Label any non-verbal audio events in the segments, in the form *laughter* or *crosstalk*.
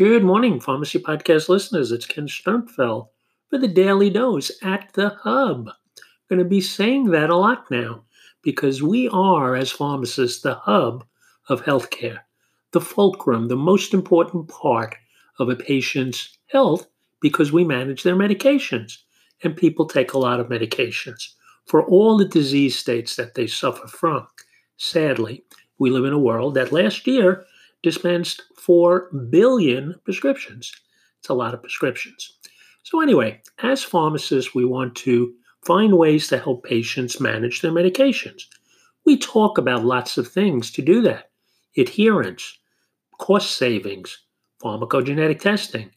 Good morning, Pharmacy Podcast listeners. It's Ken Sternfeld for the Daily Dose at the Hub. I'm going to be saying that a lot now because we are, as pharmacists, the hub of healthcare, the fulcrum, the most important part of a patient's health because we manage their medications. And people take a lot of medications for all the disease states that they suffer from. Sadly, we live in a world that last year dispensed 4 billion prescriptions. It's a lot of prescriptions. So, anyway, as pharmacists, we want to find ways to help patients manage their medications. We talk about lots of things to do that adherence, cost savings, pharmacogenetic testing.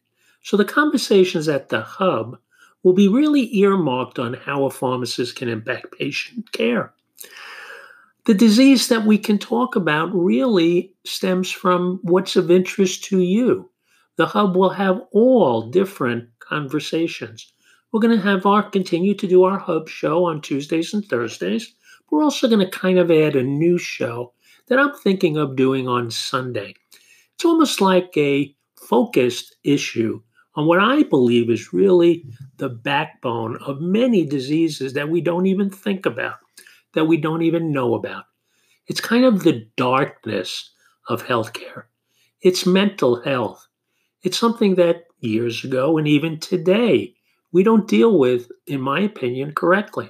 So, the conversations at the hub will be really earmarked on how a pharmacist can impact patient care. The disease that we can talk about really stems from what's of interest to you. The hub will have all different conversations. We're going to have our continue to do our hub show on Tuesdays and Thursdays. We're also going to kind of add a new show that I'm thinking of doing on Sunday. It's almost like a focused issue on what I believe is really the backbone of many diseases that we don't even think about that we don't even know about. It's kind of the darkness of healthcare. It's mental health. It's something that years ago and even today we don't deal with, in my opinion, correctly.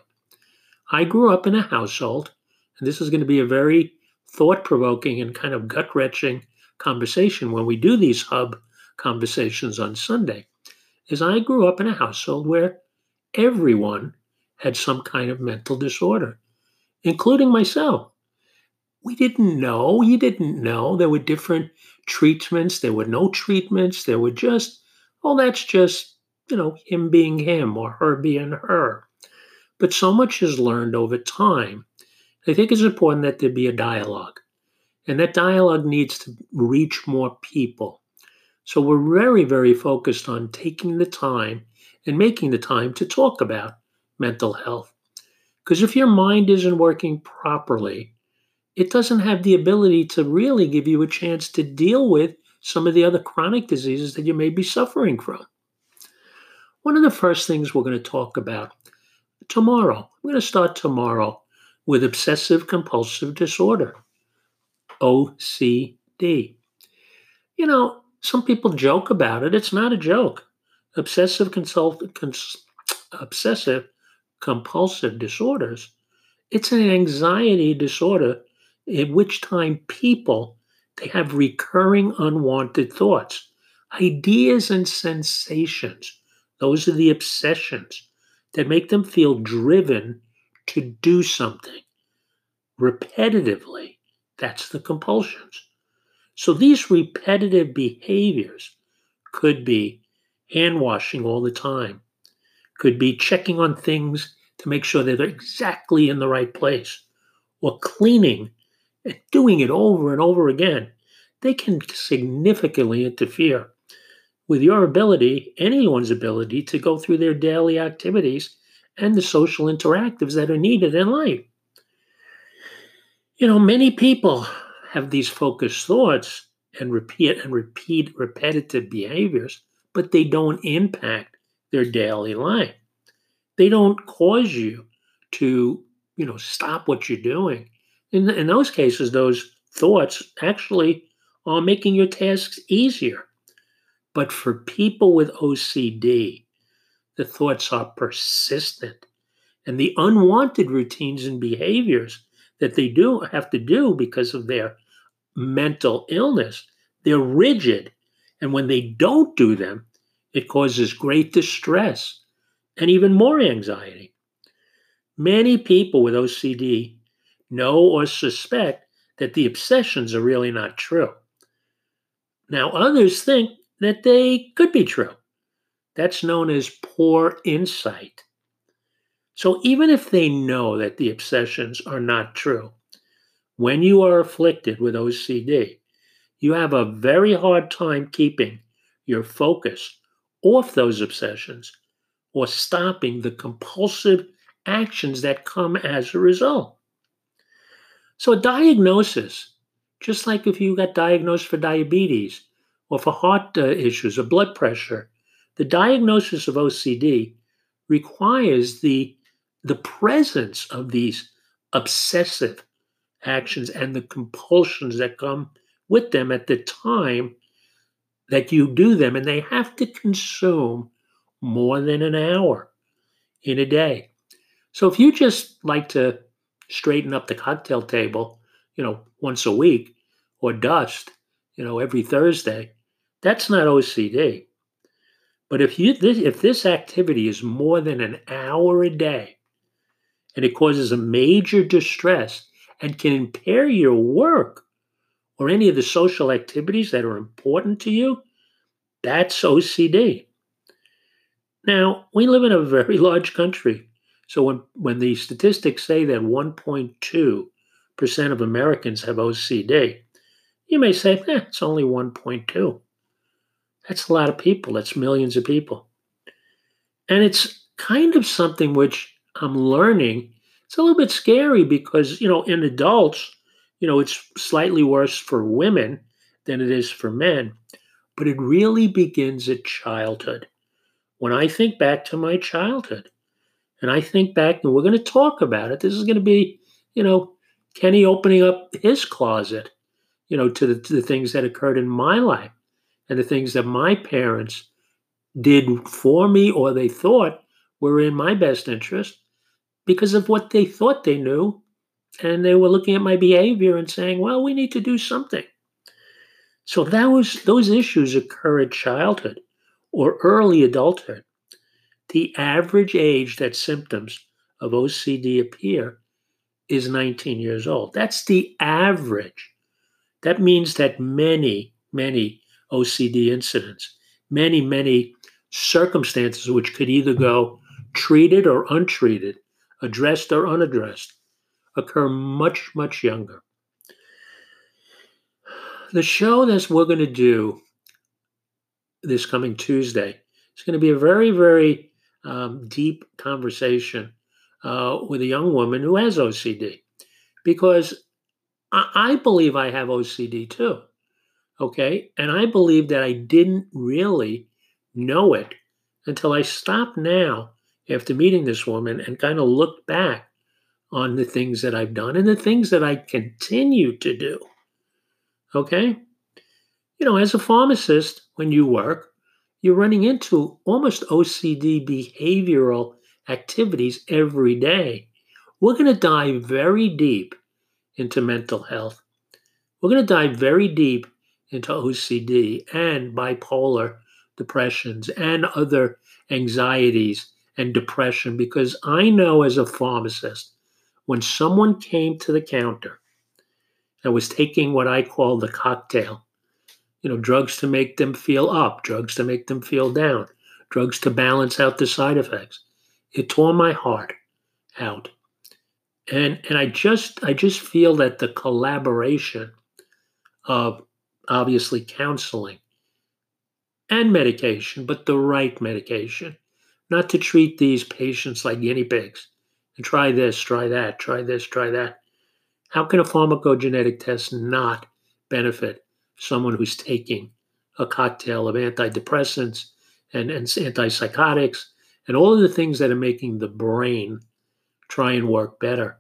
I grew up in a household, and this is going to be a very thought provoking and kind of gut wrenching conversation when we do these hub conversations on Sunday. Is I grew up in a household where everyone had some kind of mental disorder including myself. We didn't know. You didn't know. There were different treatments. There were no treatments. There were just, oh, that's just, you know, him being him or her being her. But so much is learned over time. I think it's important that there be a dialogue. And that dialogue needs to reach more people. So we're very, very focused on taking the time and making the time to talk about mental health. Because if your mind isn't working properly, it doesn't have the ability to really give you a chance to deal with some of the other chronic diseases that you may be suffering from. One of the first things we're going to talk about tomorrow, I'm going to start tomorrow with obsessive compulsive disorder, OCD. You know, some people joke about it. It's not a joke. Obsessive consult, cons, obsessive compulsive disorders, it's an anxiety disorder in which time people they have recurring unwanted thoughts, ideas and sensations. Those are the obsessions that make them feel driven to do something repetitively. That's the compulsions. So these repetitive behaviors could be hand washing all the time, could be checking on things to make sure they're exactly in the right place, or cleaning and doing it over and over again. They can significantly interfere with your ability, anyone's ability, to go through their daily activities and the social interactives that are needed in life. You know, many people have these focused thoughts and repeat and repeat repetitive behaviors, but they don't impact their daily life. They don't cause you to, you know, stop what you're doing. In, in those cases, those thoughts actually are making your tasks easier. But for people with OCD, the thoughts are persistent. And the unwanted routines and behaviors that they do have to do because of their mental illness, they're rigid. And when they don't do them, it causes great distress and even more anxiety. Many people with OCD know or suspect that the obsessions are really not true. Now, others think that they could be true. That's known as poor insight. So, even if they know that the obsessions are not true, when you are afflicted with OCD, you have a very hard time keeping your focus off those obsessions or stopping the compulsive actions that come as a result. So, a diagnosis, just like if you got diagnosed for diabetes or for heart uh, issues or blood pressure, the diagnosis of OCD requires the, the presence of these obsessive actions and the compulsions that come with them at the time that you do them. And they have to consume more than an hour in a day. So if you just like to straighten up the cocktail table, you know, once a week or dust, you know, every Thursday, that's not OCD. But if you this, if this activity is more than an hour a day and it causes a major distress and can impair your work or any of the social activities that are important to you, that's OCD. Now, we live in a very *laughs* large country. So when, when the statistics say that 1.2% of Americans have OCD, you may say, eh, it's only 1.2. That's a lot of people. That's millions of people. And it's kind of something which I'm learning. It's a little bit scary because, you know, in adults, you know, it's slightly worse for women than it is for men. But it really begins at childhood. When I think back to my childhood, and I think back, and we're going to talk about it, this is going to be, you know, Kenny opening up his closet, you know, to the, to the things that occurred in my life and the things that my parents did for me or they thought were in my best interest because of what they thought they knew. And they were looking at my behavior and saying, well, we need to do something. So that was, those issues occur at childhood or early adulthood. The average age that symptoms of OCD appear is 19 years old. That's the average. That means that many, many OCD incidents, many, many circumstances which could either go treated or untreated, addressed or unaddressed, occur much, much younger. The show that we're going to do this coming Tuesday is going to be a very, very um, deep conversation uh, with a young woman who has OCD because I, I believe I have OCD too. Okay. And I believe that I didn't really know it until I stopped now after meeting this woman and kind of looked back on the things that I've done and the things that I continue to do. Okay. You know, as a pharmacist, when you work, you're running into almost OCD behavioral activities every day. We're going to dive very deep into mental health. We're going to dive very deep into OCD and bipolar depressions and other anxieties and depression because I know as a pharmacist, when someone came to the counter and was taking what I call the cocktail, you know, drugs to make them feel up, drugs to make them feel down, drugs to balance out the side effects. It tore my heart out. And and I just I just feel that the collaboration of obviously counseling and medication, but the right medication, not to treat these patients like guinea pigs and try this, try that, try this, try that. How can a pharmacogenetic test not benefit someone who's taking a cocktail of antidepressants and, and antipsychotics and all of the things that are making the brain try and work better?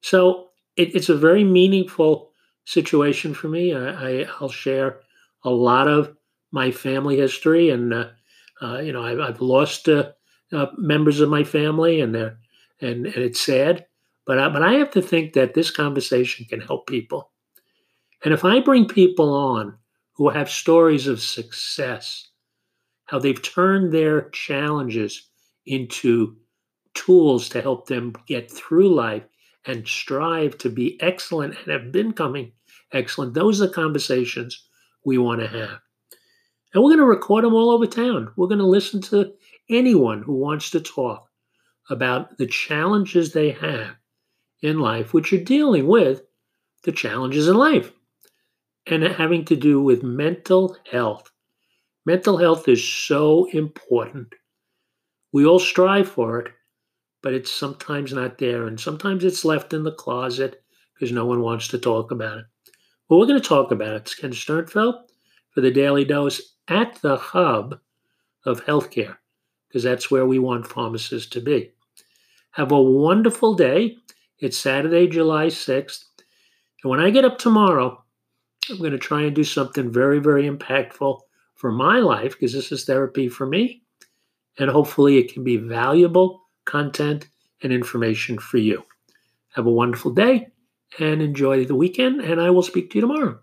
So it, it's a very meaningful situation for me. I, will share a lot of my family history, and uh, uh, you know I've, I've lost uh, uh members of my family, and they're and, and it's sad. But I, but I have to think that this conversation can help people, and if I bring people on who have stories of success, how they've turned their challenges into tools to help them get through life and strive to be excellent and have been coming excellent. Those are the conversations we want to have. And we're going to record them all over town. We're going to listen to anyone who wants to talk about the challenges they have in life, which are dealing with the challenges in life and having to do with mental health. Mental health is so important. We all strive for it, but it's sometimes not there. And sometimes it's left in the closet because no one wants to talk about it. Well, we're going to talk about it. It's Ken Sternfeld for the Daily Dose at the hub of healthcare, because that's where we want pharmacists to be. Have a wonderful day. It's Saturday, July 6th. And when I get up tomorrow, I'm going to try and do something very, very impactful for my life, because this is therapy for me. And hopefully, it can be valuable content and information for you. Have a wonderful day and enjoy the weekend, and I will speak to you tomorrow.